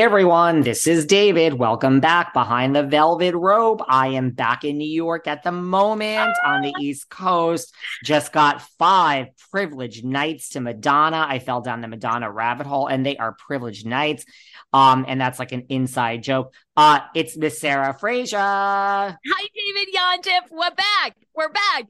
Everyone, this is David. Welcome back behind the velvet rope. I am back in New York at the moment on the East Coast. Just got five privileged nights to Madonna. I fell down the Madonna rabbit hole, and they are privileged nights. Um, and that's like an inside joke. Uh, it's Miss Sarah Fraser. Hi, David Yontef. We're back. We're back.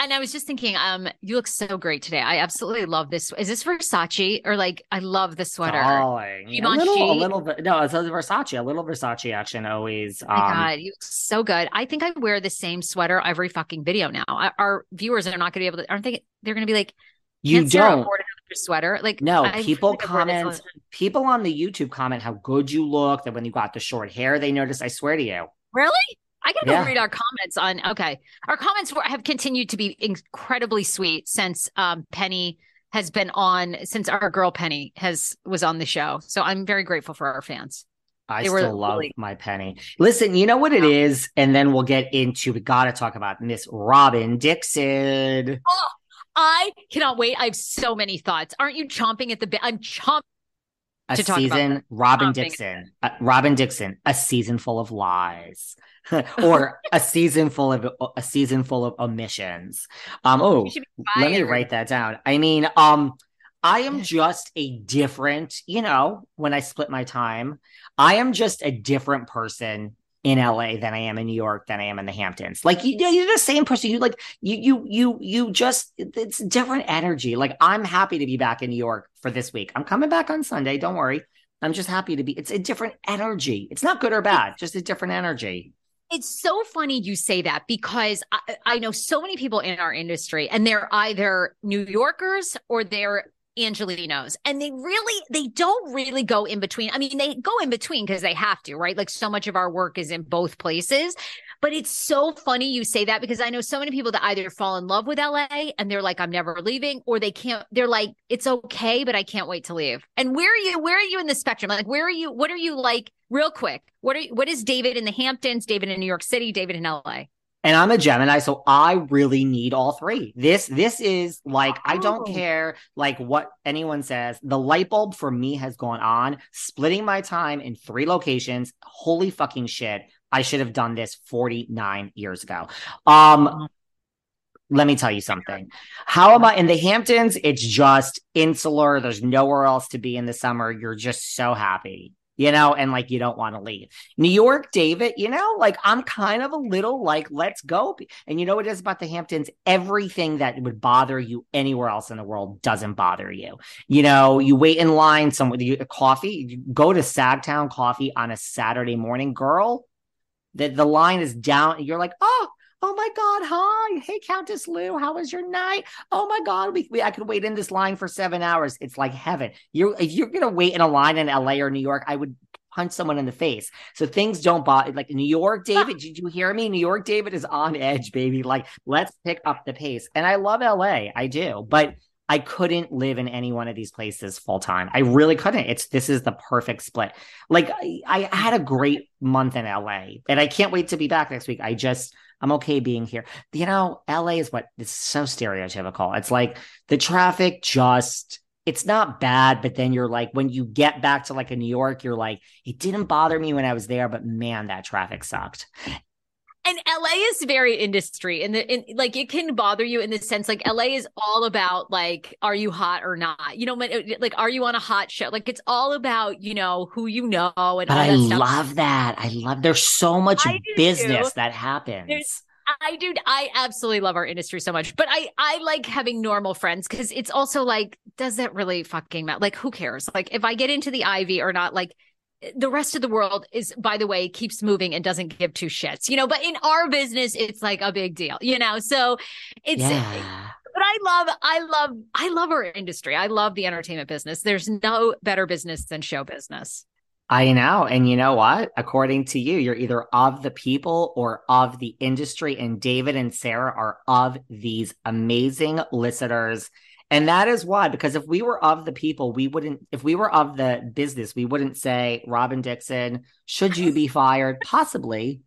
And I was just thinking, um, you look so great today. I absolutely love this. Is this Versace or like I love the sweater? Darling. A little, a little bit. No, it's a Versace. A little Versace action always. Oh my um, God, you look so good. I think I wear the same sweater every fucking video now. Our viewers are not going to be able to. Aren't they? They're going to be like, you don't afford another sweater. Like no, I people comment. People on the YouTube comment how good you look. That when you got the short hair, they noticed. I swear to you. Really? I gotta yeah. go read our comments on. Okay, our comments were, have continued to be incredibly sweet since um, Penny has been on since our girl Penny has was on the show. So I'm very grateful for our fans. I they still love really- my Penny. Listen, you know what it is, and then we'll get into. We got to talk about Miss Robin Dixon. Oh, I cannot wait. I have so many thoughts. Aren't you chomping at the bit? I'm chomping. A season, Robin Dixon, uh, Robin Dixon, a season full of lies. or a season full of a season full of omissions. Um, oh, let me write that down. I mean, um, I am just a different, you know, when I split my time, I am just a different person in LA than I am in New York than I am in the Hamptons. Like you, you're the same person. You like you you you you just it's different energy. Like I'm happy to be back in New York for this week. I'm coming back on Sunday. Don't worry. I'm just happy to be. It's a different energy. It's not good or bad. Just a different energy. It's so funny you say that because I, I, know so many people in our industry and they're either New Yorkers or they're Angelinos and they really they don't really go in between. I mean, they go in between because they have to, right? Like so much of our work is in both places. But it's so funny you say that because I know so many people that either fall in love with LA and they're like, I'm never leaving, or they can't, they're like, it's okay, but I can't wait to leave. And where are you? Where are you in the spectrum? Like, where are you? What are you like, real quick? What are you, what is David in the Hamptons, David in New York City, David in LA? And I'm a Gemini, so I really need all three. This this is like. I don't care like what anyone says. The light bulb for me has gone on, splitting my time in three locations. Holy fucking shit. I should have done this 49 years ago. Um let me tell you something. How am I in the Hamptons? It's just insular. There's nowhere else to be in the summer. You're just so happy, you know, and like you don't want to leave. New York, David, you know, like I'm kind of a little like, let's go. And you know what it is about the Hamptons? Everything that would bother you anywhere else in the world doesn't bother you. You know, you wait in line somewhere, you, coffee, you go to Sagtown Coffee on a Saturday morning, girl. The, the line is down. You're like, oh, Oh my God, hi. Hey, Countess Lou, how was your night? Oh my God, we, we I could wait in this line for seven hours. It's like heaven. You're if you're gonna wait in a line in LA or New York, I would punch someone in the face. So things don't bother like New York, David. did you hear me? New York, David is on edge, baby. Like, let's pick up the pace. And I love LA, I do, but I couldn't live in any one of these places full time. I really couldn't. It's this is the perfect split. Like I, I had a great month in LA, and I can't wait to be back next week. I just I'm okay being here. You know, LA is what it's so stereotypical. It's like the traffic just it's not bad, but then you're like when you get back to like a New York, you're like, it didn't bother me when I was there, but man, that traffic sucked and LA is very industry and the in, like it can bother you in the sense like LA is all about like are you hot or not you know uh, like are you on a hot show like it's all about you know who you know and I stuff. love that I love there's so much business too. that happens there's, I do. I absolutely love our industry so much, but I I like having normal friends because it's also like, does that really fucking matter? Like, who cares? Like, if I get into the Ivy or not, like, the rest of the world is by the way keeps moving and doesn't give two shits you know but in our business it's like a big deal you know so it's yeah. but i love i love i love our industry i love the entertainment business there's no better business than show business I know. And you know what? According to you, you're either of the people or of the industry. And David and Sarah are of these amazing listeners and that is why, because if we were of the people, we wouldn't, if we were of the business, we wouldn't say, Robin Dixon, should you be fired? Possibly.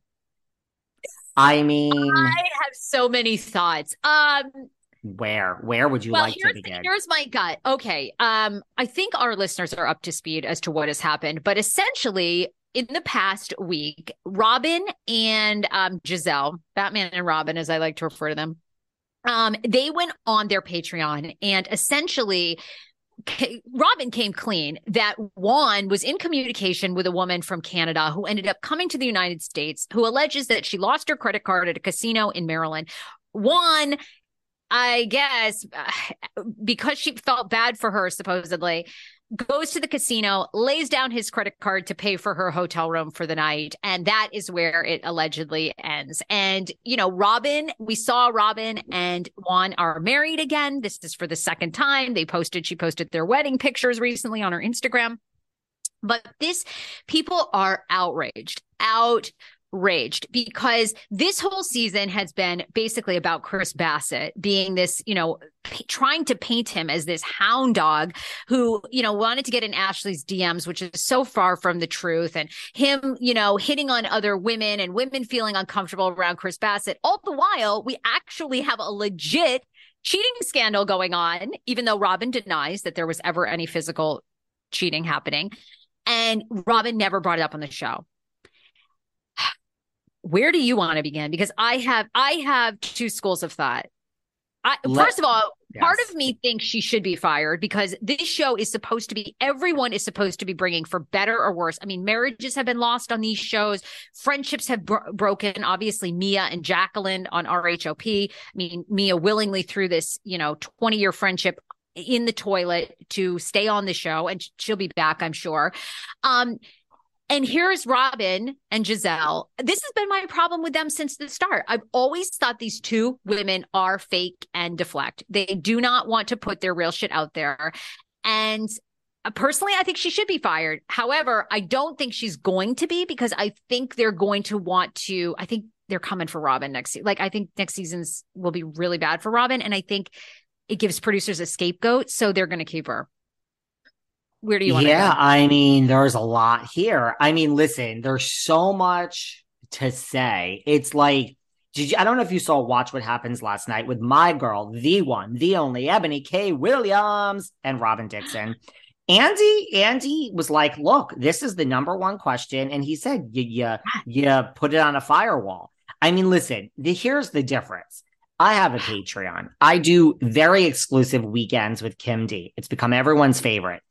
I mean, I have so many thoughts. Um, where where would you well, like to begin here's my gut okay um i think our listeners are up to speed as to what has happened but essentially in the past week Robin and um gizelle batman and Robin, as i like to refer to them um, they went on their Patreon and essentially Robin came clean that Juan was in communication with a woman from Canada who ended up coming to the United States who alleges that she lost her credit card at a casino in Maryland. Juan I guess because she felt bad for her, supposedly, goes to the casino, lays down his credit card to pay for her hotel room for the night. And that is where it allegedly ends. And, you know, Robin, we saw Robin and Juan are married again. This is for the second time. They posted, she posted their wedding pictures recently on her Instagram. But this, people are outraged, out raged because this whole season has been basically about Chris Bassett being this, you know, p- trying to paint him as this hound dog who, you know, wanted to get in Ashley's DMs, which is so far from the truth, and him, you know, hitting on other women and women feeling uncomfortable around Chris Bassett. All the while, we actually have a legit cheating scandal going on, even though Robin denies that there was ever any physical cheating happening. And Robin never brought it up on the show where do you want to begin? Because I have I have two schools of thought. I, Let, first of all, yes. part of me thinks she should be fired because this show is supposed to be everyone is supposed to be bringing for better or worse. I mean, marriages have been lost on these shows, friendships have bro- broken. Obviously, Mia and Jacqueline on RHOP. I mean, Mia willingly threw this, you know, twenty year friendship in the toilet to stay on the show, and she'll be back, I'm sure. Um, and here's Robin and Gizelle. This has been my problem with them since the start. I've always thought these two women are fake and deflect. They do not want to put their real shit out there. And uh, personally, I think she should be fired. However, I don't think she's going to be because I think they're going to want to, I think they're coming for Robin next Like, I think next season's will be really bad for Robin. And I think it gives producers a scapegoat. So they're going to keep her where do you want yeah i mean there's a lot here i mean listen there's so much to say it's like did you, I don't know if you saw Watch What Happens last night with my girl, the one, the only Ebony K. Williams and Robin Dixon. Andy, Andy was like, "Look, this is the number one question," and he said, "You, you, you put it on a firewall." I mean, listen, the, here's the difference. I have a Patreon. I do very exclusive weekends with Kim D. It's become everyone's favorite.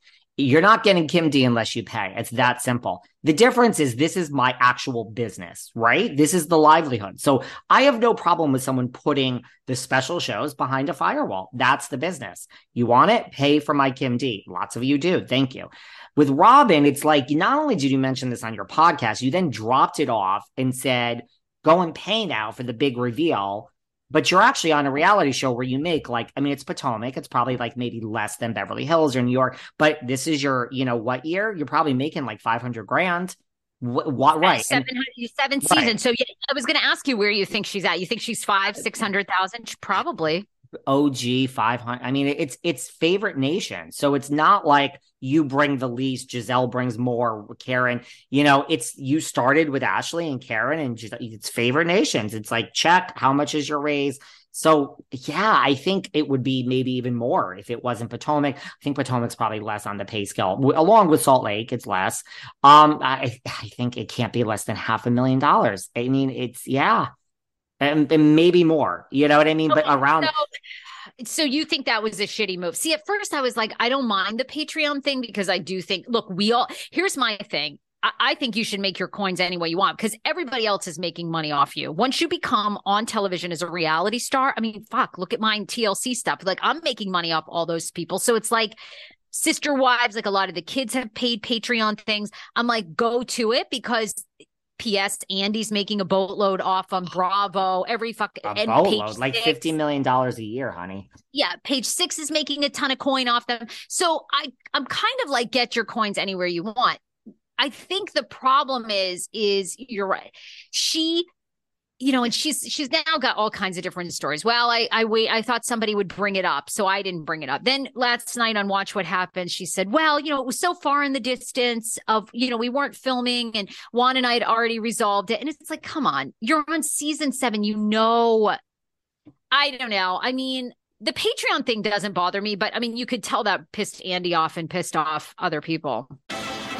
You're not getting Kim D unless you pay. It's that simple. The difference is this is my actual business, right? This is the livelihood. So I have no problem with someone putting the special shows behind a firewall. That's the business. You want it? Pay for my Kim D. Lots of you do. Thank you. With Robin, it's like not only did you mention this on your podcast, you then dropped it off and said, go and pay now for the big reveal but you're actually on a reality show where you make like i mean it's potomac. It's probably like maybe less than beverly hills or new york but this is your you know what year? You're probably making like 500 grand. What, what right? Seven, seven seasons. Right. so yeah, i was going to ask you where you think she's at. You think she's five uh, six hundred thousand? Probably OG 500. I mean, it's it's favorite nation. So it's not like you bring the least, Gizelle brings more, Karen. You know, it's you started with Ashley and Karen and it's favorite nations. It's like, check, how much is your raise? So yeah, I think it would be maybe even more if it wasn't Potomac. I think Potomac's probably less on the pay scale, along with Salt Lake. It's less. Um, I I think it can't be less than half a million dollars. I mean, it's yeah, and, and maybe more. You know what I mean? But around. So, so you think that was a shitty move? See, at first I was like, I don't mind the Patreon thing because I do think, look, we all. Here's my thing. I think you should make your coins any way you want because everybody else is making money off you. Once you become on television as a reality star, I mean, fuck, look at mine TLC stuff. Like I'm making money off all those people. So it's like sister wives, like a lot of the kids have paid Patreon things. I'm like, go to it because P.S. Andy's making a boatload off on Bravo every fuck a boatload, like fifty million dollars a year, honey. Yeah, page six is making a ton of coin off them. So I, I'm kind of like, get your coins anywhere you want. I think the problem is, is you're right. She you know, and she's she's now got all kinds of different stories. Well, I I wait. I thought somebody would bring it up, so I didn't bring it up. Then last night on Watch What Happened, she said, "Well, you know, it was so far in the distance of you know we weren't filming, and Juan and I had already resolved it." And it's like, come on, you're on season seven. You know, I don't know. I mean, the Patreon thing doesn't bother me, but I mean, you could tell that pissed Andy off and pissed off other people.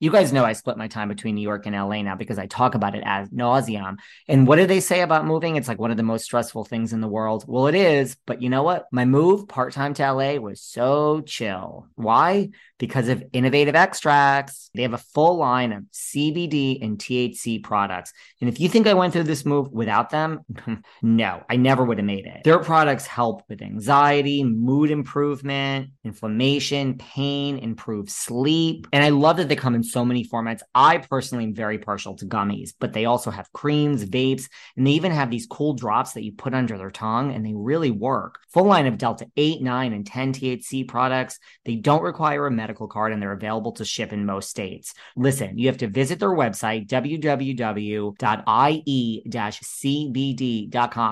you guys know I split my time between New York and LA now because I talk about it as nauseum. And what do they say about moving? It's like one of the most stressful things in the world. Well, it is, but you know what? My move part time to LA was so chill. Why? Because of innovative extracts. They have a full line of CBD and THC products. And if you think I went through this move without them, no, I never would have made it. Their products help with anxiety, mood improvement, inflammation, pain, improve sleep. And I love that they come in so many formats. I personally am very partial to gummies, but they also have creams, vapes, and they even have these cool drops that you put under their tongue and they really work. Full line of Delta 8, 9, and 10 THC products. They don't require a medical card and they're available to ship in most states. Listen, you have to visit their website, www.ie-cbd.com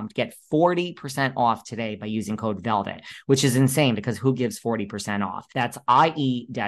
to get 40% off today by using code VELVET, which is insane because who gives 40% off? That's ie-cbd.com.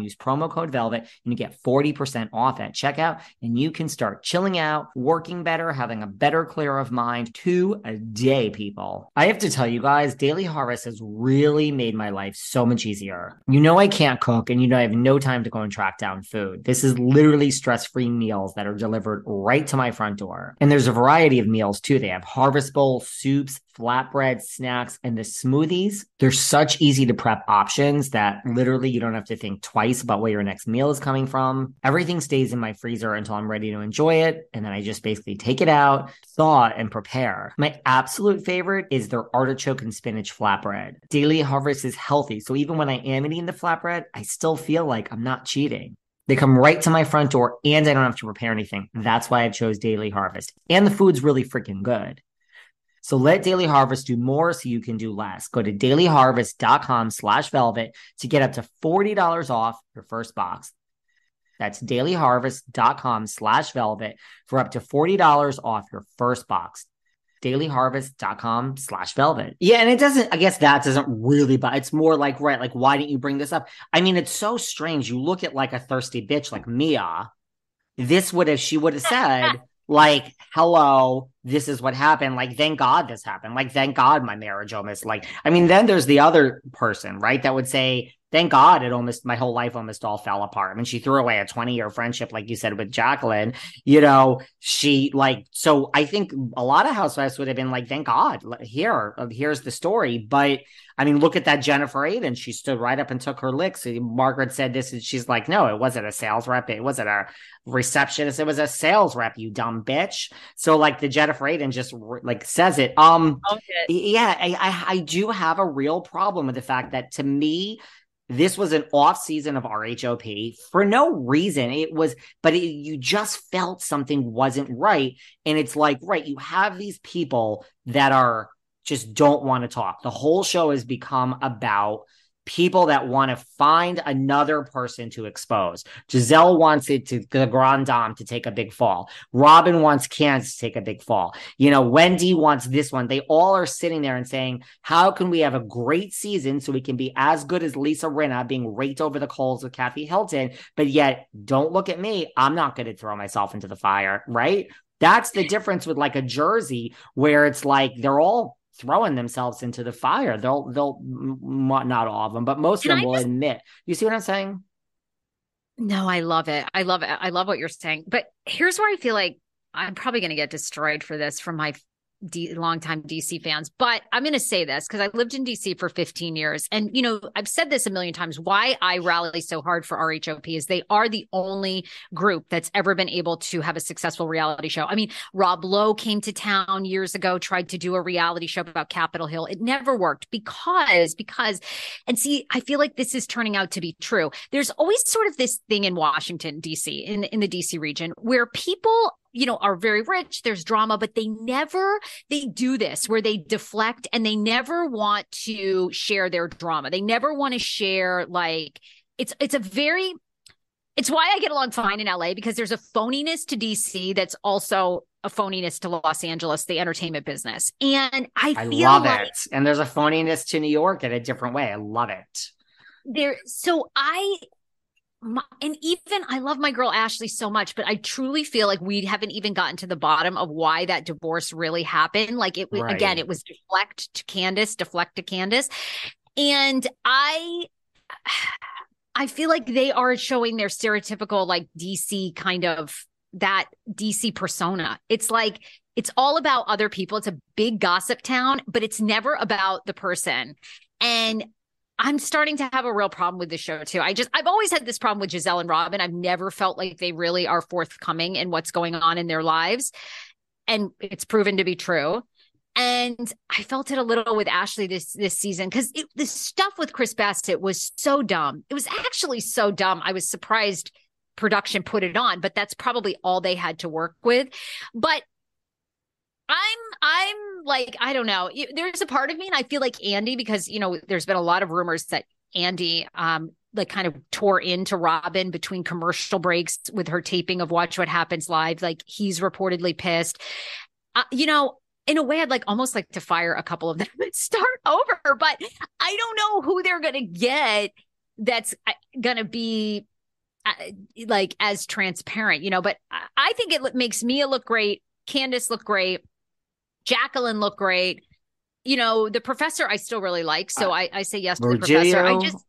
Use promo code VELVET Velvet and you get 40% off at checkout and you can start chilling out, working better, having a better clear of mind to a day, people. I have to tell you guys, Daily Harvest has really made my life so much easier. You know, I can't cook and you know, I have no time to go and track down food. This is literally stress free meals that are delivered right to my front door. And there's a variety of meals too. They have harvest bowl, soups, flatbread snacks, and the smoothies. They're such easy to prep options that literally you don't have to think twice about where your next meal is coming from. Everything stays in my freezer until I'm ready to enjoy it. And then I just basically take it out, thaw, and prepare. My absolute favorite is their artichoke and spinach flatbread. Daily Harvest is healthy. So even when I am eating the flatbread, I still feel like I'm not cheating. They come right to my front door and I don't have to prepare anything. That's why I chose Daily Harvest. And the food's really freaking good. So let Daily Harvest do more so you can do less. Go to dailyharvest.com slash velvet to get up to $40 off your first box. That's dailyharvest.com slash velvet for up to $40 off your first box dailyharvest.com slash velvet. Yeah, and it doesn't, I guess that doesn't really, but it's more like, right, like, why didn't you bring this up? I mean, it's so strange. You look at like a thirsty bitch like Mia. This would have, she would have said, like, hello, this is what happened. Like, thank God this happened. Like, thank God my marriage almost, like, I mean, then there's the other person, right, that would say, thank God it almost my whole life almost all fell apart. I mean, she threw away a 20 year friendship, like you said, with Jacqueline. You know, she like so I think a lot of housewives would have been like, thank God, here, uh, here's the story. But I mean, look at that Jennifer Aydin. She stood right up and took her licks. Margaret said this, and she's like, no, it wasn't a sales rep. It wasn't a receptionist. It was a sales rep, you dumb bitch. So like the Jennifer Aydin just like says it. Um, okay. yeah, I, I I do have a real problem with the fact that to me this was an off season of RHOP for no reason. It was, but it, you just felt something wasn't right. And it's like, right, you have these people that are just don't want to talk. The whole show has become about people that want to find another person to expose. Gizelle wants it to the Grand Dame to take a big fall. Robin wants Candiace to take a big fall. You know, Wendy wants this one. They all are sitting there and saying, how can we have a great season so we can be as good as Lisa Rinna being raked over the coals with Kathy Hilton, but yet don't look at me. I'm not going to throw myself into the fire, right? That's the difference with like a Jersey where it's like they're all throwing themselves into the fire. They'll they'll not all of them, but most Can of them I will just... admit. You see what I'm saying? No, I love it. I love it. I love what you're saying. But here's where I feel like I'm probably going to get destroyed for this from my D- longtime DC fans, but I'm going to say this because I lived in DC for 15 years. And, you know, I've said this a million times. Why I rally so hard for RHOP is they are the only group that's ever been able to have a successful reality show. I mean, Rob Lowe came to town years ago, tried to do a reality show about Capitol Hill. It never worked because, because, and see, I feel like this is turning out to be true. There's always sort of this thing in Washington, DC, in, in the DC region where people you know are very rich there's drama but they never they do this where they deflect and they never want to share their drama they never want to share like it's it's a very it's why I get along fine in LA because there's a phoniness to DC that's also a phoniness to Los Angeles, the entertainment business. And I, I love like it. And there's a phoniness to New York in a different way. I love it. There so I my, and even I love my girl Ashley so much, but I truly feel like we haven't even gotten to the bottom of why that divorce really happened. Like it right. again, it was deflect to Candiace, deflect to Candiace. And I I feel like they are showing their stereotypical like DC kind of that DC persona. It's like it's all about other people. It's a big gossip town, but it's never about the person. And I'm starting to have a real problem with the show too. I just I've always had this problem with Gizelle and Robin. I've never felt like they really are forthcoming in what's going on in their lives. And it's proven to be true. And I felt it a little with Ashley this this season because the stuff with Chris Bassett was so dumb. It was actually so dumb. I was surprised production put it on, but that's probably all they had to work with. But I'm I'm like I don't know. There's a part of me, and I feel like Andy because you know there's been a lot of rumors that Andy um like kind of tore into Robin between commercial breaks with her taping of Watch What Happens Live. Like he's reportedly pissed. Uh, you know, in a way, I'd like almost like to fire a couple of them and start over, but I don't know who they're gonna get. That's uh, gonna be uh, like as transparent, you know. But I think it makes Mia look great. Candiace look great. Jacqueline looked great. You know, the professor I still really like, so uh, I, I say yes to the professor. I just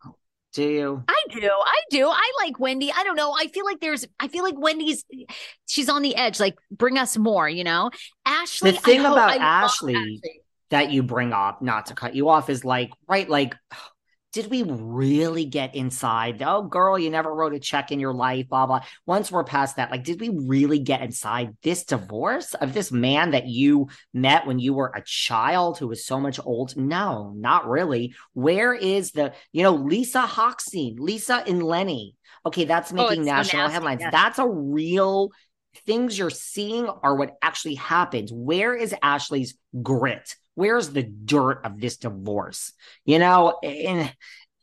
do you? I do. I do. I like Wendy. I don't know. I feel like there's I feel like Wendy's she's on the edge. Like bring us more, you know? Ashley. The thing about Ashley, Ashley, that you bring up, not to cut you off, is like, right, like did we really get inside? Oh, girl, you never wrote a check in your life, blah, blah. Once we're past that, like, did we really get inside this divorce of this man that you met when you were a child who was so much old? No, not really. Where is the, you know, Lisa Hochstein, Lisa and Lenny? Okay, that's oh, making oh, national so headlines. Yes. That's a real things you're seeing are what actually happens. Where is Ashley's grit? Where's the dirt of this divorce? You know, and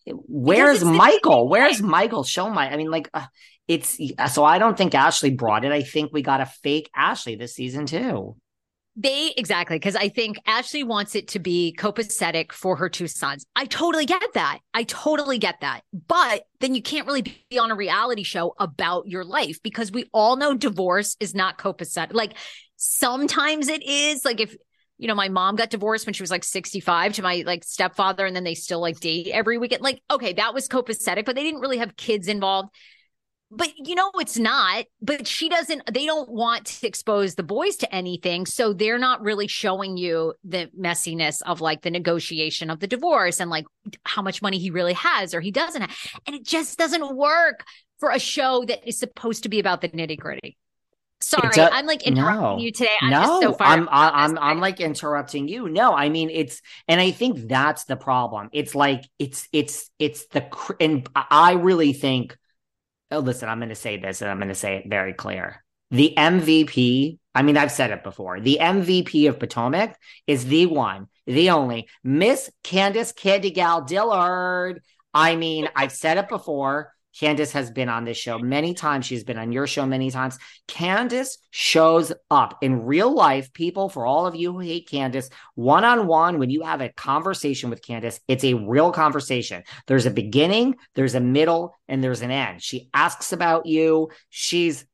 where's Michael? Where's Michael? Show my, I mean, like, uh, it's so I don't think Ashley brought it. I think we got a fake Ashley this season too. They exactly because I think Ashley wants it to be copacetic for her two sons. I totally get that. I totally get that. But then you can't really be on a reality show about your life because we all know divorce is not copacetic. Like sometimes it is. Like if you know, my mom got divorced when she was like 65 to my like stepfather, and then they still like date every weekend. Like, okay, that was copacetic, but they didn't really have kids involved. But you know, it's not. But she doesn't, they don't want to expose the boys to anything. So they're not really showing you the messiness of like the negotiation of the divorce and like how much money he really has or he doesn't have. And it just doesn't work for a show that is supposed to be about the nitty gritty. Sorry, i am like interrupting no, you today. I'm no, so I'm I'm I'm like interrupting you. No, I mean it's and I think that's the problem. It's like it's it's it's the and I really think. Oh, listen, I'm going to say this, and I'm going to say it very clear. The MVP. I mean, I've said it before. The MVP of Potomac is the one, the only Miss Candiace Candy Gal Dillard. I mean, I've said it before. Candiace has been on this show many times. She's been on your show many times. Candiace shows up in real life. People, for all of you who hate Candiace, one on one, when you have a conversation with Candiace, it's a real conversation. There's a beginning, there's a middle, and there's an end. She asks about you. She's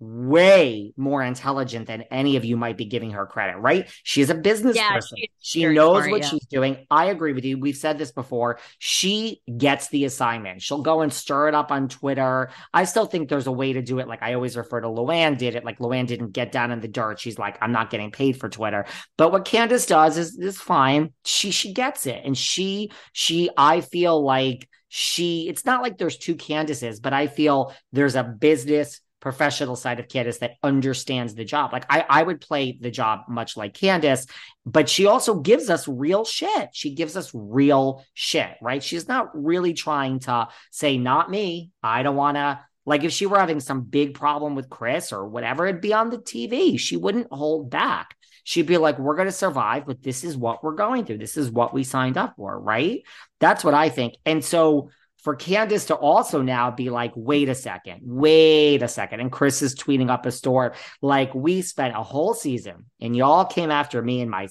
way more intelligent than any of you might be giving her credit, right? She's a business yeah, person. She knows smart, what yeah. she's doing. I agree with you. We've said this before. She gets the assignment. She'll go and stir it up on Twitter. I still think there's a way to do it. Like I always refer to Luann did it. Like Luann didn't get down in the dirt. She's like, I'm not getting paid for Twitter. But what Candiace does is is fine. She she gets it. And she she I feel like she it's not like there's two Candiaces, but I feel there's a business professional side of Candiace that understands the job. Like I, I would play the job much like Candiace, but she also gives us real shit. She gives us real shit, right? She's not really trying to say, not me. I don't want to. Like if she were having some big problem with Chris or whatever, it'd be on the TV. She wouldn't hold back. She'd be like, we're going to survive, but this is what we're going through. This is what we signed up for, right? That's what I think. And so for Candiace to also now be like, wait a second, wait a second. And Chris is tweeting up a storm like, we spent a whole season and y'all came after me and my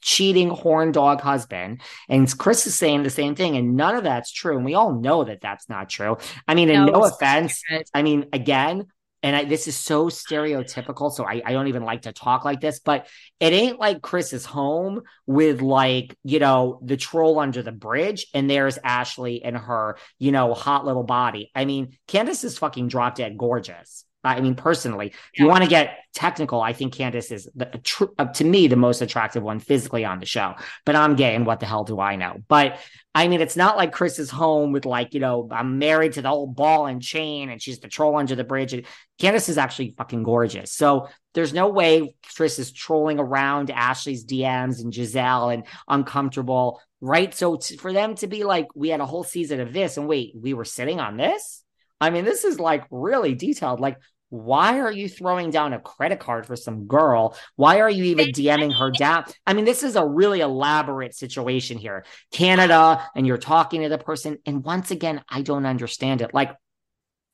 cheating horn dog husband. And Chris is saying the same thing. And none of that's true. And we all know that that's not true. I mean, no, no offense. I mean, again, and I, this is so stereotypical, so I, I don't even like to talk like this, but it ain't like Chris is home with like, you know, the troll under the bridge, and there's Ashley and her, you know, hot little body. I mean, Candiace is fucking drop dead gorgeous. I mean, personally, if you want to get technical, I think Candiace is the, tr- uh, to me the most attractive one physically on the show. But I'm gay, and what the hell do I know? But I mean, it's not like Chris is home with like you know I'm married to the old ball and chain, and she's the troll under the bridge. And Candiace is actually fucking gorgeous. So there's no way Chris is trolling around Ashley's DMs and Gizelle and uncomfortable, right? So t- for them to be like, we had a whole season of this, and wait, we were sitting on this. I mean, this is like really detailed. Like, why are you throwing down a credit card for some girl? Why are you even DMing her down? I mean, this is a really elaborate situation here. Canada, and you're talking to the person. And once again, I don't understand it. Like,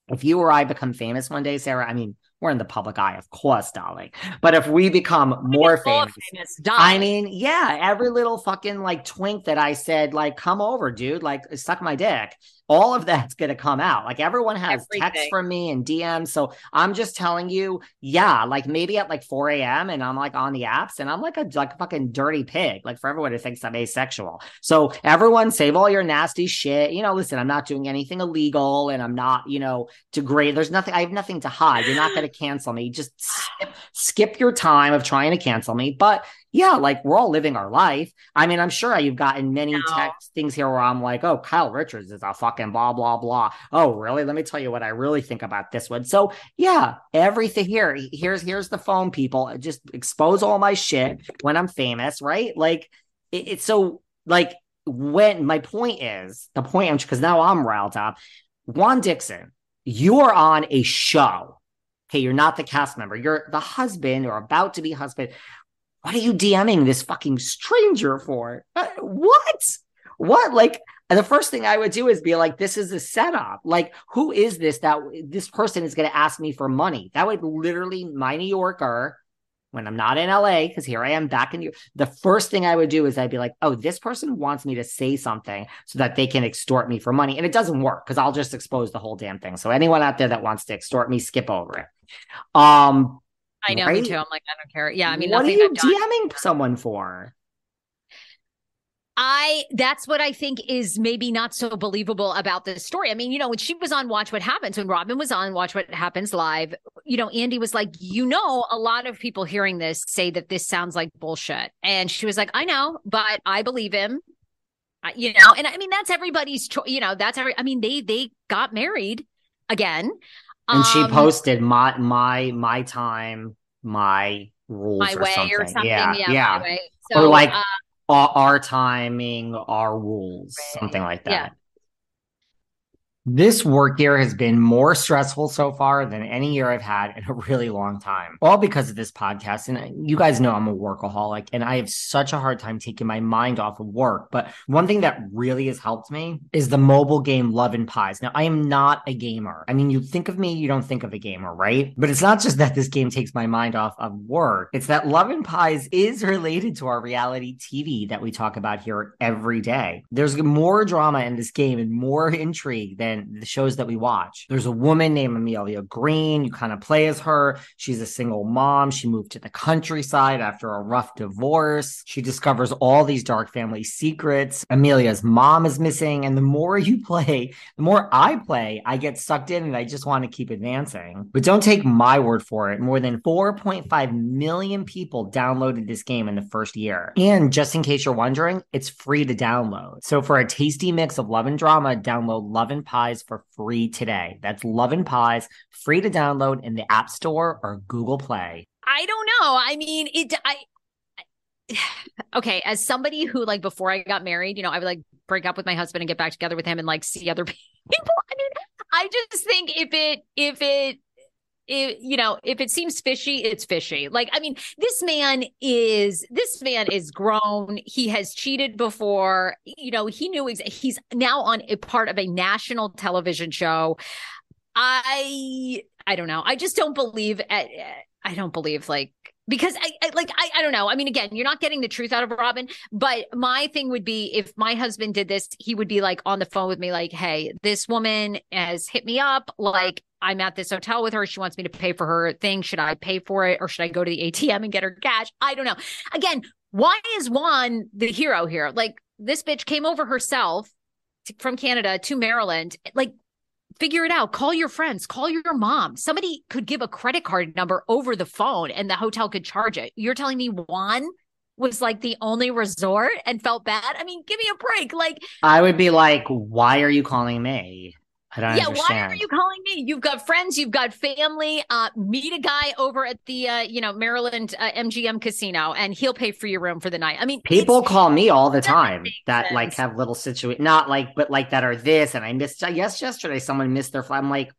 if you or I become famous one day, Sarah, I mean, we're in the public eye, of course, darling. But if we become more famous, famous I mean, yeah, every little fucking like twink that I said, like, come over, dude, like, suck my dick all of that's going to come out. Like everyone has Everything. texts from me and DMs. So I'm just telling you, yeah, like maybe at like 4 a.m. and I'm like on the apps and I'm like a like a fucking dirty pig, like for everyone who thinks I'm asexual. So everyone save all your nasty shit. You know, listen, I'm not doing anything illegal and I'm not, you know, degrade. There's nothing, I have nothing to hide. You're not going to cancel me. Just skip, skip your time of trying to cancel me. But yeah, like we're all living our life. I mean, I'm sure you've gotten many no. text things here where I'm like, oh, Kyle Richards is a fucking blah, blah, blah. Oh, really? Let me tell you what I really think about this one. So yeah, everything here. Here's here's the phone, people. Just expose all my shit when I'm famous, right? Like it, it's so like when my point is the point because now I'm riled up. Juan Dixon, you are on a show. Okay, you're not the cast member. You're the husband or about to be husband. What are you DMing this fucking stranger for? Uh, what? What? Like the first thing I would do is be like, this is a setup. Like, who is this that this person is going to ask me for money? That would literally my New Yorker when I'm not in LA, because here I am back in you. The first thing I would do is I'd be like, oh, this person wants me to say something so that they can extort me for money. And it doesn't work because I'll just expose the whole damn thing. So anyone out there that wants to extort me, skip over it. Um I know right? me too. I'm like, I don't care. Yeah. I mean, what are you DMing someone for? I that's what I think is maybe not so believable about this story. I mean, you know, when she was on Watch What Happens, when Robin was on Watch What Happens live, you know, Andy was like, you know, a lot of people hearing this say that this sounds like bullshit. And she was like, I know, but I believe him. You know, and I mean that's everybody's choice. You know, that's every. I mean, they they got married again, and um, she posted my my my time, my rules, my or way, something. or something. Yeah, yeah. yeah. So, or like. Uh, our, our timing, our rules, right. something like that. Yeah. This work year has been more stressful so far than any year I've had in a really long time. All because of this podcast. And you guys know I'm a workaholic and I have such a hard time taking my mind off of work. But one thing that really has helped me is the mobile game Love and Pies. Now, I am not a gamer. I mean, you think of me, you don't think of a gamer, right? But it's not just that this game takes my mind off of work. It's that Love and Pies is related to our reality TV that we talk about here every day. There's more drama in this game and more intrigue than the shows that we watch. There's a woman named Amelia Green. You kind of play as her. She's a single mom. She moved to the countryside after a rough divorce. She discovers all these dark family secrets. Amelia's mom is missing. And the more you play, the more I play, I get sucked in and I just want to keep advancing. But don't take my word for it. More than 4.5 million people downloaded this game in the first year. And just in case you're wondering, it's free to download. So for a tasty mix of love and drama, download Love and Pie Pies for free today. That's Love and Pies, free to download in the App Store or Google Play. I don't know. I mean, it. I okay. As somebody who like before I got married, you know, I would like break up with my husband and get back together with him and like see other people. I mean, I just think if it if it it, you know, if it seems fishy, it's fishy. Like, I mean, this man is this man is grown. He has cheated before. You know, he knew ex- he's now on a part of a national television show. I I don't know. I just don't believe. At, I don't believe like because I, I, like I, I don't know. I mean, again, you're not getting the truth out of Robin, but my thing would be if my husband did this, he would be like on the phone with me, like, "Hey, this woman has hit me up. Like, I'm at this hotel with her. She wants me to pay for her thing. Should I pay for it or should I go to the ATM and get her cash? I don't know. Again, why is Juan the hero here? Like, this bitch came over herself to, from Canada to Maryland. Like, figure it out. Call your friends, call your mom. Somebody could give a credit card number over the phone and the hotel could charge it. You're telling me Juan was like the only resort and felt bad? I mean, give me a break. Like, I would be like, why are you calling me? I don't yeah, understand. why are you calling me? You've got friends, you've got family. Uh, meet a guy over at the uh, you know Maryland uh, MGM casino, and he'll pay for your room for the night. I mean, people call me all the time that like have little situation, not like, but like that are this. And I missed. Yes, yesterday someone missed their flight. I'm like,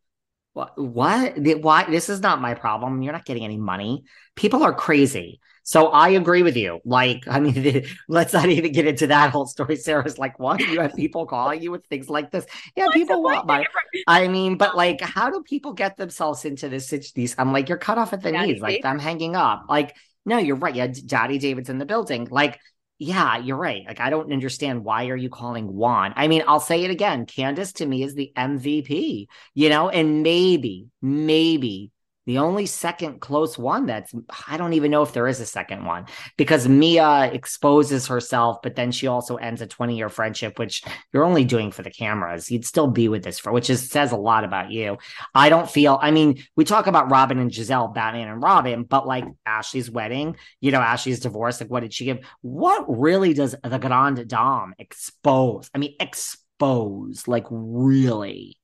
what? What? Why? This is not my problem. You're not getting any money. People are crazy. So I agree with you. Like, I mean, let's not even get into that whole story. Sarah's like, what? You have people calling you with things like this? Yeah, What's people want my. I mean, but like, how do people get themselves into this? These, I'm like, you're cut off at the Daddy knees. Like, I'm hanging up. Like, no, you're right. Yeah, Daddy David's in the building. Like, yeah, you're right. Like, I don't understand why are you calling Juan? I mean, I'll say it again. Candiace to me is the MVP, you know, and maybe, maybe the only second close one that's I don't even know if there is a second one because Mia exposes herself, but then she also ends a 20 year friendship, which you're only doing for the cameras. You'd still be with this for, which is says a lot about you. I don't feel, I mean, we talk about Robin and Gizelle, Batman and Robin, but like Ashley's wedding, you know, Ashley's divorce, like what did she give? What really does the Grand Dame expose? I mean, expose, like really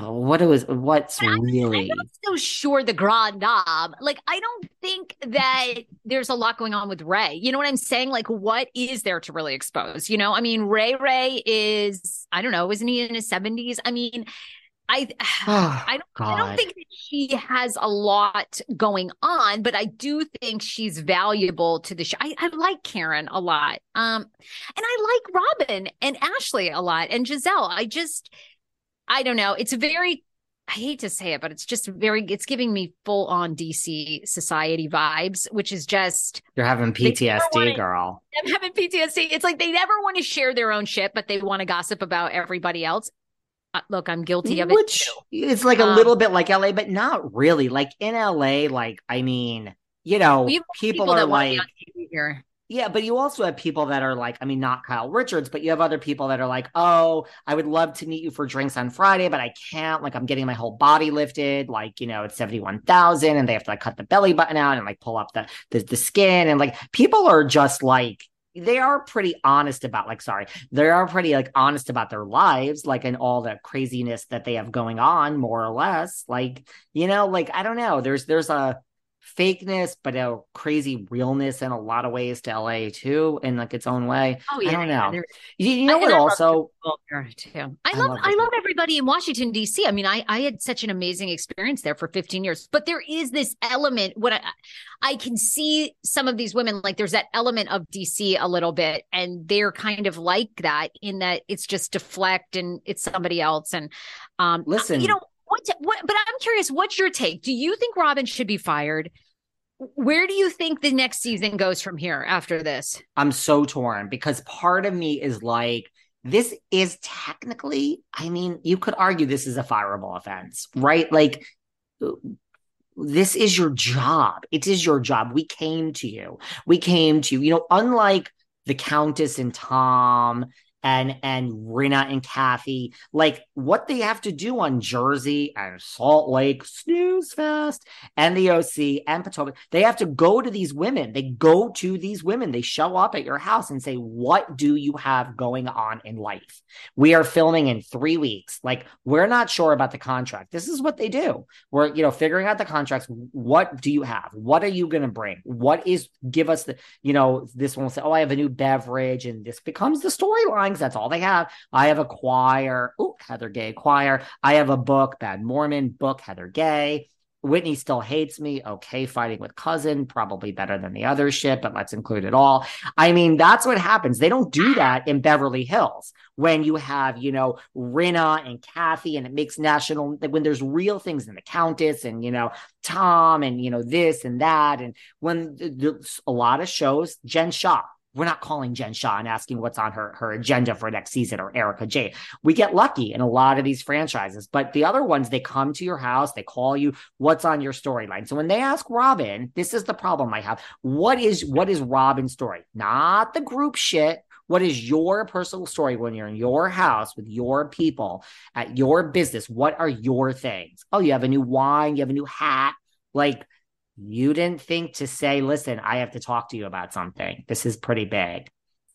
what it was what's really I'm so sure the grand dame like i don't think that there's a lot going on with ray you know what i'm saying like what is there to really expose you know i mean ray ray is i don't know isn't he in his 70s i mean I oh, I don't I don't think that she has a lot going on, but I do think she's valuable to the show. I, I like Karen a lot. Um and I like Robin and Ashley a lot and Gizelle. I just I don't know. It's very I hate to say it, but it's just very it's giving me full on DC society vibes, which is just You're having PTSD, wanna, girl. I'm having PTSD. It's like they never want to share their own shit, but they want to gossip about everybody else. Uh, look, I'm guilty of which it too. It's like um, a little bit like LA, but not really. Like in LA, like I mean, you know, people, people are like here. Yeah, but you also have people that are like, I mean, not Kyle Richards, but you have other people that are like, oh, I would love to meet you for drinks on Friday, but I can't. Like, I'm getting my whole body lifted. Like, you know, it's 71,000 and they have to like cut the belly button out and like pull up the, the, the skin. And like, people are just like, they are pretty honest about like sorry they are pretty like honest about their lives like and all the craziness that they have going on more or less like you know like i don't know there's there's a fakeness, but a crazy realness in a lot of ways to LA too, in like its own way. Oh yeah, I don't know. You, you, know I, what? Also, too. I, I love, love I love everybody in Washington D.C. I mean, I I had such an amazing experience there for 15 years. But there is this element. What I I can see some of these women like there's that element of DC a little bit, and they're kind of like that in that it's just deflect and it's somebody else. And um, listen, you know what, what, but I'm curious, what's your take? Do you think Robyn should be fired? Where do you think the next season goes from here after this? I'm so torn because part of me is like, this is technically, I mean, you could argue this is a fireable offense, right? Like, this is your job. It is your job. We came to you. We came to you. You know, unlike the Countess and Tom and and Rinna and Kathy, like what they have to do on Jersey and Salt Lake, Snooze Fest, and the OC and Potomac, they have to go to these women. They go to these women. They show up at your house and say, "What do you have going on in life? We are filming in three weeks. Like we're not sure about the contract. This is what they do. We're you know figuring out the contracts. What do you have? What are you going to bring? What is give us the you know this one will say, "Oh, I have a new beverage," and this becomes the storyline that's all they have. I have a choir. Ooh, Heather Gay choir. I have a book, Bad Mormon book, Heather Gay. Whitney still hates me. Okay, fighting with cousin, probably better than the other shit, but let's include it all. I mean, that's what happens. They don't do that in Beverly Hills when you have, you know, Rinna and Kathy, and it makes national when there's real things in the Countess and, you know, Tom and, you know, this and that. And when a lot of shows, Jen Shah, we're not calling Jen Shah and asking what's on her, her agenda for next season or Erika Jayne. We get lucky in a lot of these franchises, but the other ones, they come to your house, they call you, what's on your storyline. So when they ask Robyn, this is the problem I have. What is, what is Robyn's story? Not the group shit. What is your personal story when you're in your house with your people at your business? What are your things? Oh, you have a new wine, you have a new hat. Like, you didn't think to say, listen, I have to talk to you about something. This is pretty big.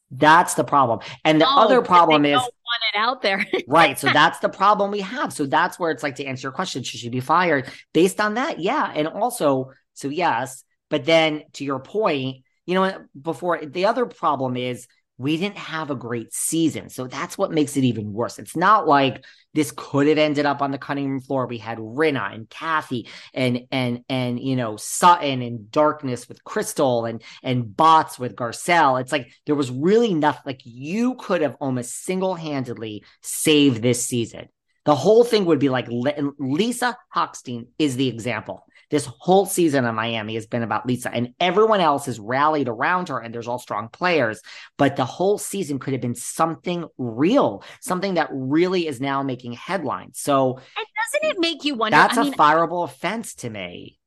That's the problem. And the oh, other problem is want it out there. right. So that's the problem we have. So that's where it's like to answer your question, should she be fired? Based on that, yeah. And also, so yes, but then to your point, you know, before the other problem is we didn't have a great season. So that's what makes it even worse. It's not like this could have ended up on the cutting room floor. We had Rinna and Kathy and and and you know Sutton and Darkness with Crystal and and Bots with Garcelle. It's like there was really nothing like you could have almost single-handedly saved this season. The whole thing would be like Lisa Hochstein is the example. This whole season of Miami has been about Lisa, and everyone else has rallied around her, and there's all strong players. But the whole season could have been something real, something that really is now making headlines. So, and doesn't it make you wonder? That's I mean, a fireable offense to me.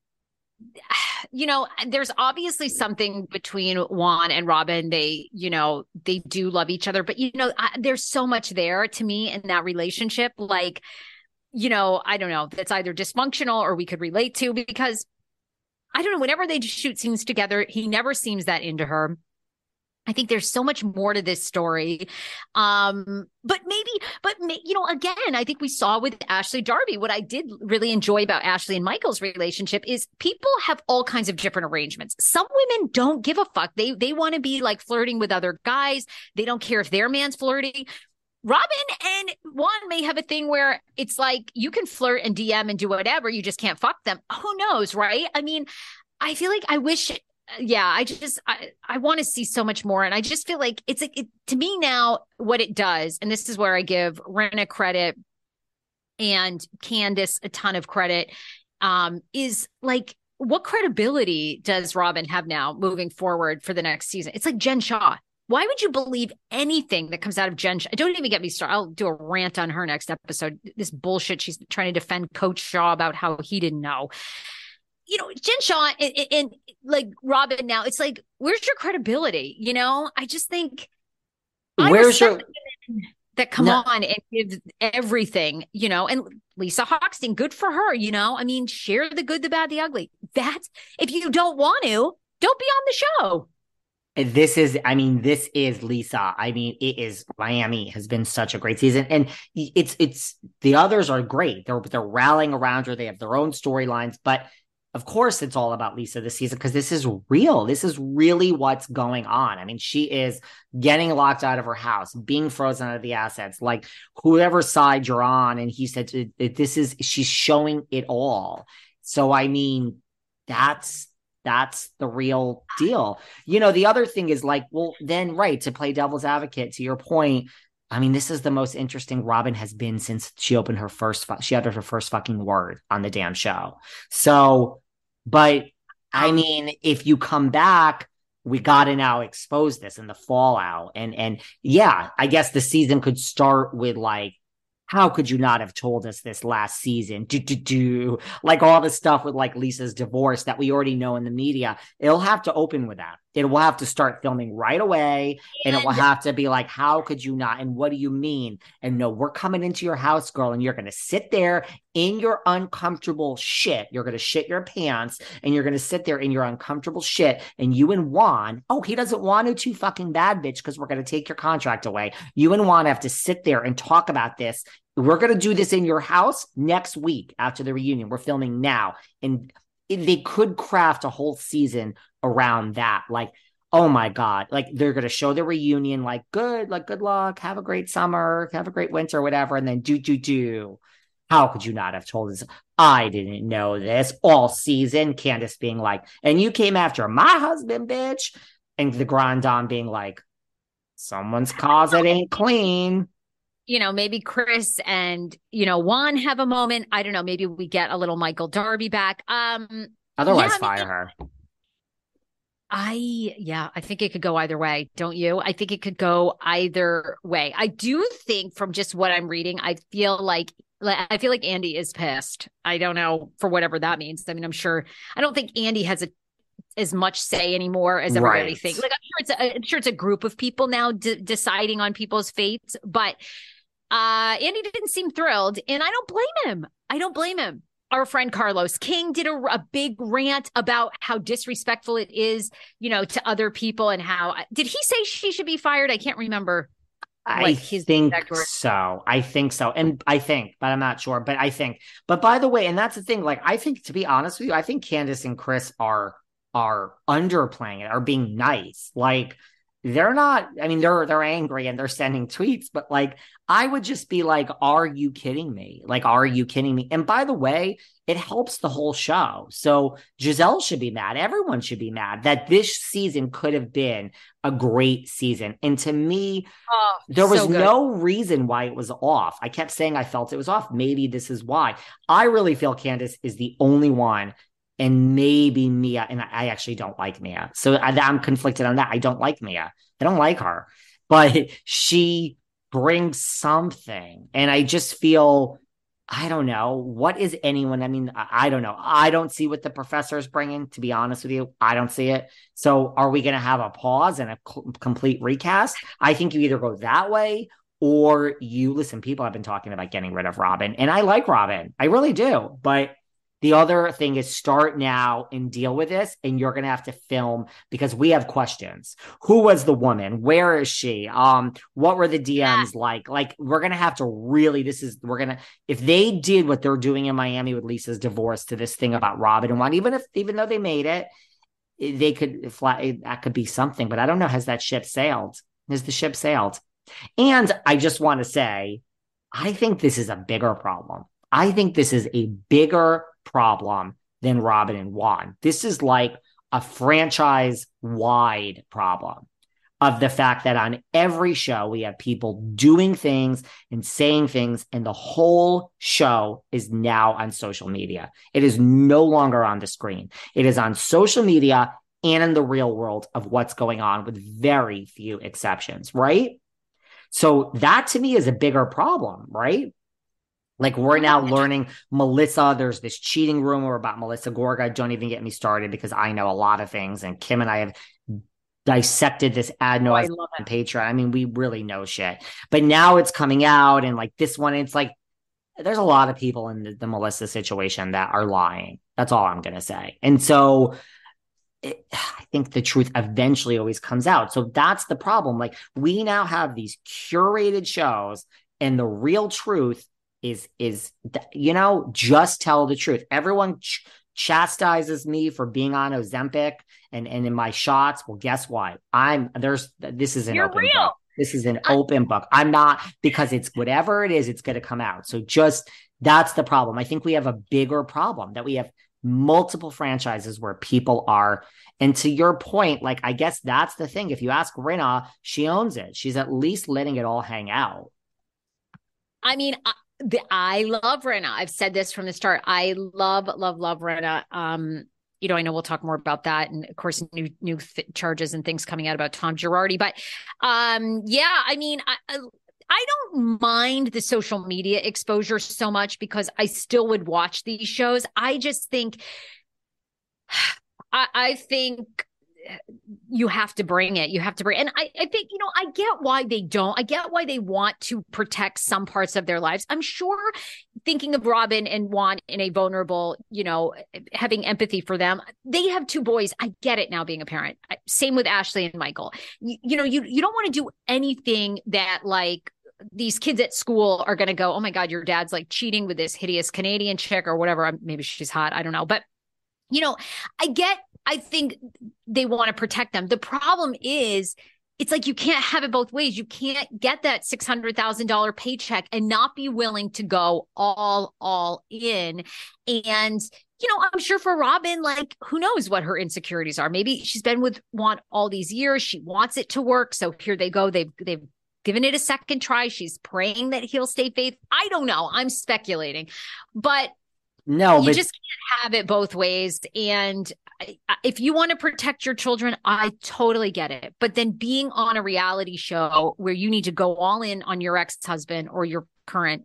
You know, there's obviously something between Juan and Robyn. They, you know, they do love each other, but you know, I, there's so much there to me in that relationship. Like, you know, I don't know, that's either dysfunctional or we could relate to because I don't know, whenever they shoot scenes together, he never seems that into her. I think there's so much more to this story. Um, but maybe, but you know, again, I think we saw with Ashley Darby, what I did really enjoy about Ashley and Michael's relationship is people have all kinds of different arrangements. Some women don't give a fuck. They, they want to be like flirting with other guys. They don't care if their man's flirting. Robyn and Juan may have a thing where it's like you can flirt and DM and do whatever, you just can't fuck them. Who knows, right? I mean, I feel like I wish yeah, I just I, I want to see so much more, and I just feel like it's like it, to me now what it does, and this is where I give Rinna credit and Candiace a ton of credit, um, is like what credibility does Robyn have now moving forward for the next season? It's like Jen Shah. Why would you believe anything that comes out of Jen? Don't even get me started. I'll do a rant on her next episode. This bullshit she's trying to defend Coach Shah about how he didn't know you know, Jen Shah and, and, like Robyn now, it's like, where's your credibility? You know, I just think where's your that come no. on and give everything, you know, and Lisa Hochstein, good for her, you know. I mean, share the good, the bad, the ugly. That's if you don't want to, don't be on the show. This is, I mean, this is Lisa. I mean, it is Miami has been such a great season, and it's it's the others are great. They're they're rallying around her. They have their own storylines, but of course it's all about Lisa this season because this is real. This is really what's going on. I mean, she is getting locked out of her house, being frozen out of the assets. Like whoever side you're on, and he said this is she's showing it all. So I mean, that's that's the real deal. You know, the other thing is like, well, then right to play devil's advocate to your point. I mean, this is the most interesting Robyn has been since she opened her first, she uttered her first fucking word on the damn show. So, but I um, mean, if you come back, we got to now expose this and the fallout. And, and yeah, I guess the season could start with like, how could you not have told us this last season? Do, do, do. Like all the stuff with like Lisa's divorce that we already know in the media. It'll have to open with that. It will have to start filming right away. And, and it will have to be like, how could you not? And what do you mean? And no, we're coming into your house, girl, and you're going to sit there in your uncomfortable shit. You're going to shit your pants and you're going to sit there in your uncomfortable shit. And you and Juan, oh, he doesn't want to too fucking bad, bitch, because we're going to take your contract away. You and Juan have to sit there and talk about this we're going to do this in your house next week after the reunion. We're filming now. And they could craft a whole season around that. Like, oh my God, like they're going to show the reunion, like, good, like, good luck, have a great summer, have a great winter, whatever. And then do, do, do. How could you not have told us? I didn't know this all season. Candiace being like, and you came after my husband, bitch. And the Grand Dame being like, someone's closet ain't clean you know, maybe Chris and, you know, Juan have a moment. I don't know. Maybe we get a little Michael Darby back. Um, Otherwise, yeah, fire I mean, her. I, yeah, I think it could go either way. Don't you? I think it could go either way. I do think from just what I'm reading, I feel like I feel like Andy is pissed. I don't know for whatever that means. I mean, I'm sure I don't think Andy has a as much say anymore as everybody right. thinks. Like I'm sure it's a, I'm sure it's a group of people now d- deciding on people's fates, but uh, Andy didn't seem thrilled, and I don't blame him. I don't blame him. Our friend Carlos King did a, a big rant about how disrespectful it is, you know, to other people, and how uh, did he say she should be fired? I can't remember. I think so. I think so. And I think, but I'm not sure. But I think, but by the way, and that's the thing, like, I think to be honest with you, I think Candiace and Chris are are underplaying it, are being nice. Like they're not i mean they're they're angry and they're sending tweets but like i would just be like are you kidding me? Like are you kidding me? And by the way it helps the whole show. So Gizelle should be mad. Everyone should be mad that this season could have been a great season. And to me oh, there was so no reason why it was off. I kept saying i felt it was off. Maybe this is why. I really feel Candiace is the only one and maybe Mia. And I actually don't like Mia. So I, am conflicted on that. I don't like Mia. I don't like her, but she brings something. And I just feel I don't know. What is anyone? I mean, I don't know. I don't see what the professor is bringing, to be honest with you. I don't see it. So, are we going to have a pause and a complete recast? I think you either go that way or you listen. People have been talking about getting rid of Robyn, and I like Robyn. I really do. But the other thing is start now and deal with this, and you're gonna have to film because we have questions. Who was the woman? Where is she? Um, what were the DMs yeah. like? Like, we're gonna have to really. This is we're gonna if they did what they're doing in Miami with Lisa's divorce to this thing about Robyn and Juan, even if even though they made it, they could fly. That could be something, but I don't know. Has that ship sailed? Has the ship sailed? And I just want to say, I think this is a bigger problem. I think this is a bigger problem than Robyn and Juan. This is like a franchise wide problem of the fact that on every show we have people doing things and saying things, and the whole show is now on social media. It is no longer on the screen, it is on social media and in the real world of what's going on, with very few exceptions, right? So that to me is a bigger problem, right? Like we're now learning Melissa. There's this cheating rumor about Melissa Gorga. Don't even get me started because I know a lot of things. And Kim and I have dissected this ad no oh, on Patreon. I mean, we really know shit. But now it's coming out, and like this one, it's like there's a lot of people in the, the Melissa situation that are lying. That's all I'm gonna say. And so it, I think the truth eventually always comes out. So that's the problem. Like we now have these curated shows, and the real truth is is you know just tell the truth. Everyone ch- chastises me for being on Ozempic and and in my shots. Well, guess what? I'm there's this is an You're open real. book. This is an open book. I'm not because it's whatever it is, it's going to come out. So just that's the problem. I think we have a bigger problem that we have multiple franchises where people are and to your point like i guess that's the thing if you ask Rinna she owns it she's at least letting it all hang out i mean the, I love Rinna. I've said this from the start. I love, love, love Rinna. Um, you know, I know we'll talk more about that, and of course, new new th- charges and things coming out about Tom Girardi. But um, yeah, I mean, I, I don't mind the social media exposure so much because I still would watch these shows. I just think, I, I think you have to bring it. You have to bring, and I, I think you know I get why they don't. I get why they want to protect some parts of their lives. I'm sure thinking of Robyn and Juan in a vulnerable, you know, having empathy for them. They have two boys. I get it now, being a parent. Same with Ashley and Michael. You, you know, you you don't want to do anything that like these kids at school are going to go, oh my God, your dad's like cheating with this hideous Canadian chick or whatever. Maybe she's hot. I don't know. But, you know, I get I think they want to protect them. The problem is, it's like you can't have it both ways. You can't get that six hundred thousand dollar paycheck and not be willing to go all all in. And you know, I'm sure for Robyn, like who knows what her insecurities are. Maybe she's been with Juan all these years. She wants it to work. So here they go. They've they've given it a second try. She's praying that he'll stay faith. I don't know. I'm speculating, but no, you but- just can't have it both ways. And if you want to protect your children, I totally get it. But then being on a reality show where you need to go all in on your ex husband or your current,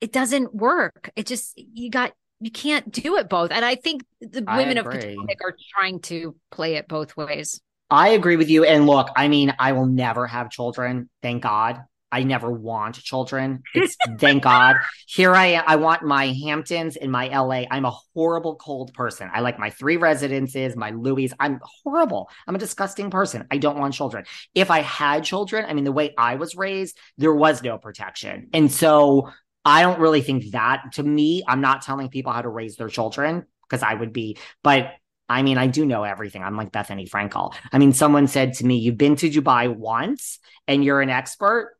it doesn't work. It just, you got, you can't do it both. And I think the women of Potomac are trying to play it both ways. I agree with you. And look, I mean, I will never have children. Thank God. I never want children. It's thank God. Here I am. I want my Hamptons in my LA. I'm a horrible cold person. I like my three residences, my Louis. I'm horrible. I'm a disgusting person. I don't want children. If I had children, I mean, the way I was raised, there was no protection. And so I don't really think that to me, I'm not telling people how to raise their children because I would be, but I mean, I do know everything. I'm like Bethenny Frankel. I mean, someone said to me, You've been to Dubai once and you're an expert.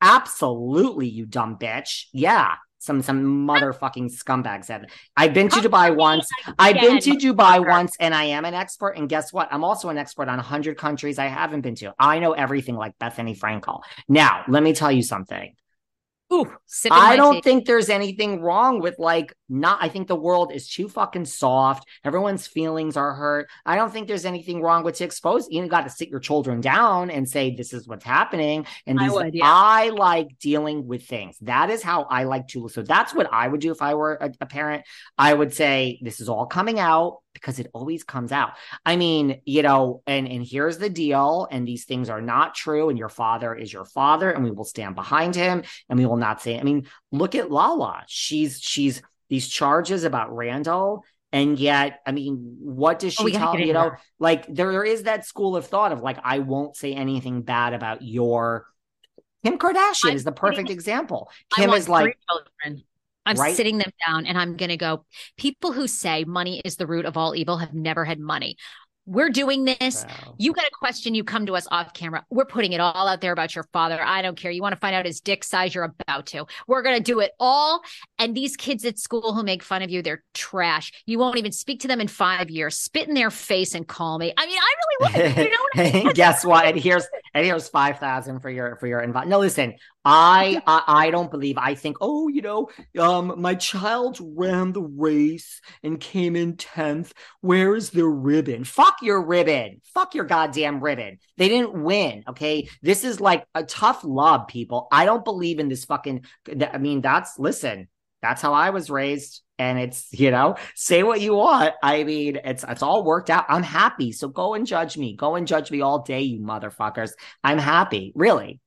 Absolutely, you dumb bitch. Yeah. Some some motherfucking scumbag said. I've been to Dubai once. I've been to Dubai once, and I am an expert. And guess what? I'm also an expert on hundred countries I haven't been to. I know everything like Bethenny Frankel. Now, let me tell you something. Ooh, I don't think there's anything wrong with like not. I think the world is too fucking soft. Everyone's feelings are hurt. I don't think there's anything wrong with to expose. You got to sit your children down and say this is what's happening. And these, I, would, yeah. I like dealing with things. That is how I like to. So that's what I would do if I were a, a parent. I would say this is all coming out because it always comes out. I mean, you know, and and here's the deal, and these things are not true, and your father is your father, and we will stand behind him, and we will not say. I mean, look at Lala. She's she's these charges about Randall. And yet, I mean, what does oh, she oh, tell you? Know, like there, is that school of thought of like, I won't say anything bad about your Kim Kardashian I'm is the perfect example. Kim is like. I'm right? sitting them down and I'm going to go, people who say money is the root of all evil have never had money we're doing this. Wow. You got a question, you come to us off camera. We're putting it all out there about your father. I don't care. You want to find out his dick size, you're about to. We're going to do it all. And these kids at school who make fun of you, they're trash. You won't even speak to them in five years. Spit in their face and call me. I mean, I really would. You know what I mean? Guess what? And here's and here's five thousand for your for your invite. No, listen, I, I, I don't believe. I think, oh, you know, um, my child ran the race and came in tenth. Where is their ribbon? Fuck your ribbon. Fuck your goddamn ribbon. They didn't win. Okay, this is like a tough love, people. I don't believe in this fucking. I mean, that's listen. That's how I was raised and it's you know say what you want i mean it's it's all worked out i'm happy so go and judge me go and judge me all day you motherfuckers i'm happy really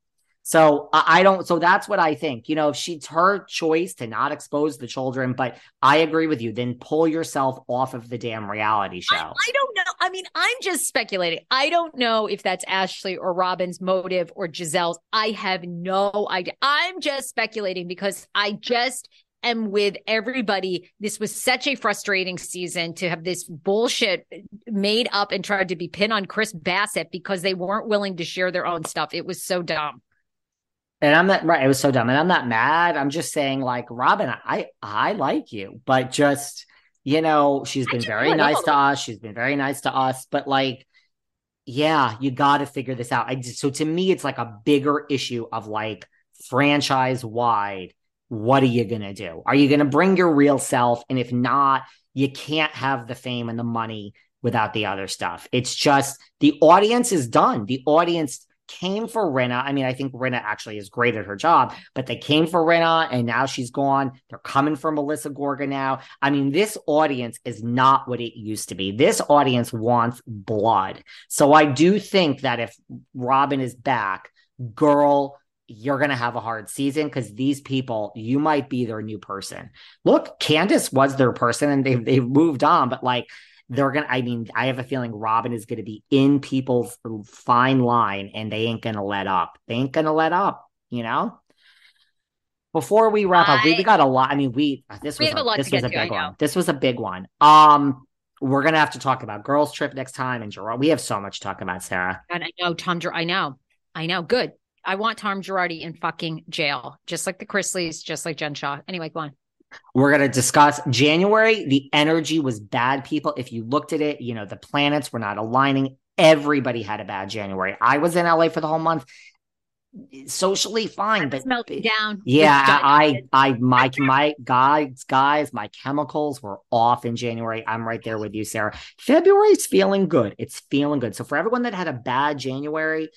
so I don't. So that's what I think. You know, if she's her choice to not expose the children, but I agree with you. Then pull yourself off of the damn reality show. I, I, don't know. I mean, I'm just speculating. I don't know if that's Ashley or Robyn's motive or Gizelle's. I have no idea. I'm just speculating because I just am with everybody. This was such a frustrating season to have this bullshit made up and tried to be pinned on Chris Bassett because they weren't willing to share their own stuff. It was so dumb. And I'm not right. It was so dumb. And I'm not mad. I'm just saying, like, Robyn, I I like you, but just you know, she's been very nice to us. She's been very nice to us, but like, yeah, you got to figure this out. I just, so to me, it's like a bigger issue of like franchise wide. What are you gonna do? Are you gonna bring your real self? And if not, you can't have the fame and the money without the other stuff. It's just the audience is done. The audience came for Rinna. I mean, I think Rinna actually is great at her job, but they came for Rinna and now she's gone. They're coming for Melissa Gorga now. I mean, this audience is not what it used to be. This audience wants blood. So I do think that if Robyn is back, girl, you're going to have a hard season because these people, you might be their new person. Look, Candiace was their person and they've, they've moved on, but like, they're gonna i mean i have a feeling robyn is gonna be in people's fine line and they ain't gonna let up they ain't gonna let up you know before we wrap I, up we, we, got a lot i mean we this we was a, a this was a big one this was a big one um we're gonna have to talk about girls trip next time and Gerard. We have so much to talk about, Sarah. And I know Tom. I know, I know. Good. I want Tom Girardi in fucking jail, just like the Chrisleys, just like Jen Shah. Anyway, go on. We're going to discuss January. The energy was bad, people. If you looked at it, you know, the planets were not aligning. Everybody had a bad January. I was in LA for the whole month. Socially fine, but melting down. Yeah, I, I, my, my guys, guys, my chemicals were off in January. I'm right there with you, Sarah. February's feeling good. It's feeling good. So for everyone that had a bad January,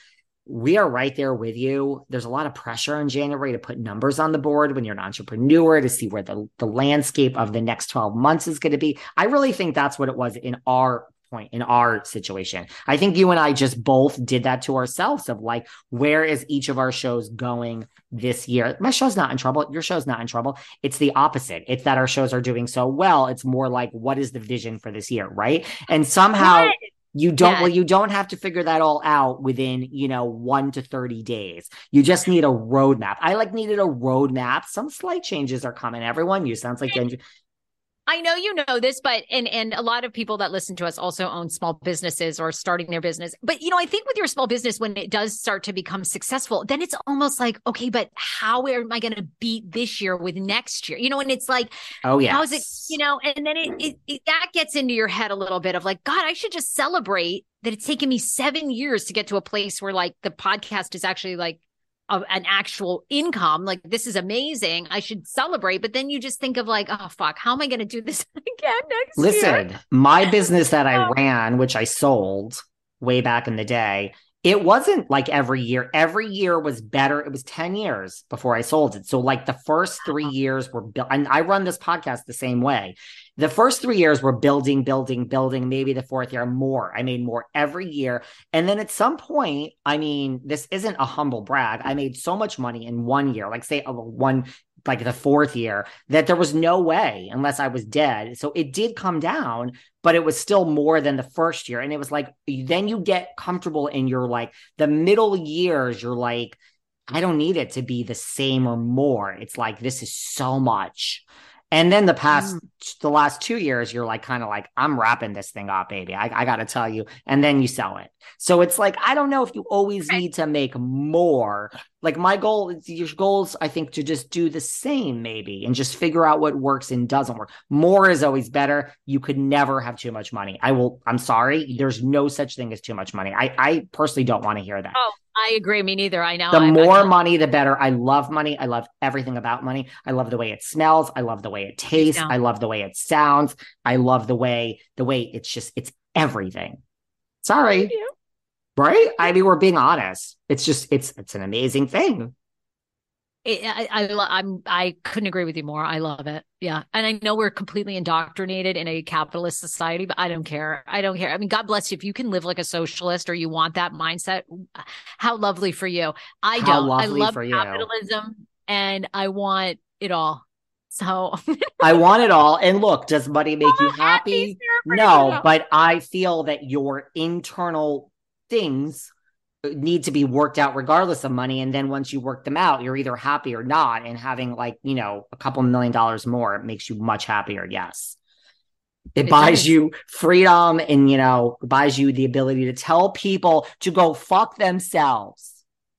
we are right there with you. There's a lot of pressure in January to put numbers on the board when you're an entrepreneur to see where the, the landscape of the next 12 months is going to be. I really think that's what it was in our point, in our situation. I think you and I just both did that to ourselves of like, where is each of our shows going this year? My show's not in trouble. Your show's not in trouble. It's the opposite. It's that our shows are doing so well. It's more like, what is the vision for this year? Right. And somehow. You don't, yeah. well, you don't have to figure that all out within, you know, one to 30 days. You just need a roadmap. I like needed a roadmap. Some slight changes are coming. Everyone, you sounds like I know you know this, but and and a lot of people that listen to us also own small businesses or starting their business. But you know, I think with your small business, when it does start to become successful, then it's almost like, okay, but how am I going to beat this year with next year? You know, and it's like, oh yeah, how's it? You know, and then it, it, it that gets into your head a little bit of like, God, I should just celebrate that it's taken me seven years to get to a place where like the podcast is actually like a, an actual income. Like this is amazing. I should celebrate. But then you just think of like, oh fuck, how am I going to do this again next Listen, year? my business that I ran, which I sold way back in the day, it wasn't like every year. Every year was better. It was 10 years before I sold it. So, like the first uh-huh. three years were built, and I run this podcast the same way. The first three years were building, building, building. Maybe the fourth year, more. I made more every year. And then at some point, I mean, this isn't a humble brag. I made so much money in one year, like say a one like the fourth year that there was no way unless I was dead. So it did come down, but it was still more than the first year. And it was like, then you get comfortable in your like the middle years, you're like, I don't need it to be the same or more. It's like, this is so much. And then the past, mm. the last two years, you're like, kind of like, I'm wrapping this thing up, baby. I, I got to tell you. And then you sell it. So it's like, I don't know if you always need to make more. Like my goal, your goals, I think, to just do the same, maybe, and just figure out what works and doesn't work. More is always better. You could never have too much money. I will, I'm sorry. There's no such thing as too much money. I, I personally don't want to hear that. Oh, I agree. Me neither. I know. The I'm, more money, the better. I love money. I love everything about money. I love the way it smells. I love the way it tastes. I love the way it sounds. I love the way the way it's just it's everything. Sorry. Right? I mean, we're being honest. It's just it's it's an amazing thing. I, I, I'm, I couldn't agree with you more. I love it. Yeah. And I know we're completely indoctrinated in a capitalist society, but I don't care. I don't care. I mean, God bless you. If you can live like a socialist or you want that mindset, how lovely for you. I how don't. I love capitalism and I want it all. So I want it all. And look, does money make you happy? happy no, but I feel that your internal things need to be worked out regardless of money. And then once you work them out you're either happy or not. And having like you know a couple million dollars more makes you much happier. Yes. It, it buys does. you freedom and you know buys you the ability to tell people to go fuck themselves.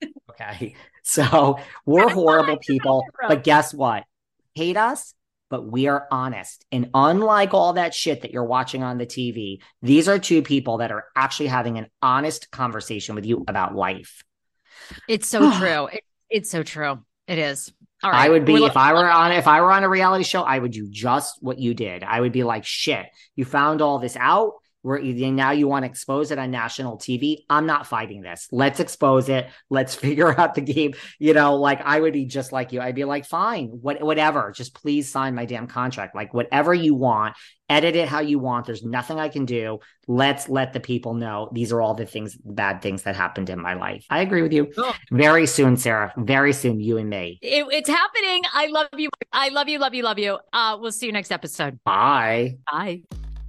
Okay. So we're horrible people. but guess what? Hate us but we are honest. And unlike all that shit that you're watching on the TV, these are two people that are actually having an honest conversation with you about life. It's so true. It, it's so true. It is. All right. I would be We're if I were on if I were on a reality show, I would do just what you did. I would be like, shit, you found all this out where now you want to expose it on national TV. I'm not fighting this. Let's expose it. Let's figure out the game. You know, like I would be just like you. I'd be like, fine, what, whatever. Just please sign my damn contract. Like whatever you want, edit it how you want. There's nothing I can do. Let's let the people know these are all the things, bad things that happened in my life. I agree with you. Very soon, Sarah. Very soon, you and me. It, it's happening. I love you. I love you. Love you. Love you. Uh, we'll see you next episode. Bye. Bye.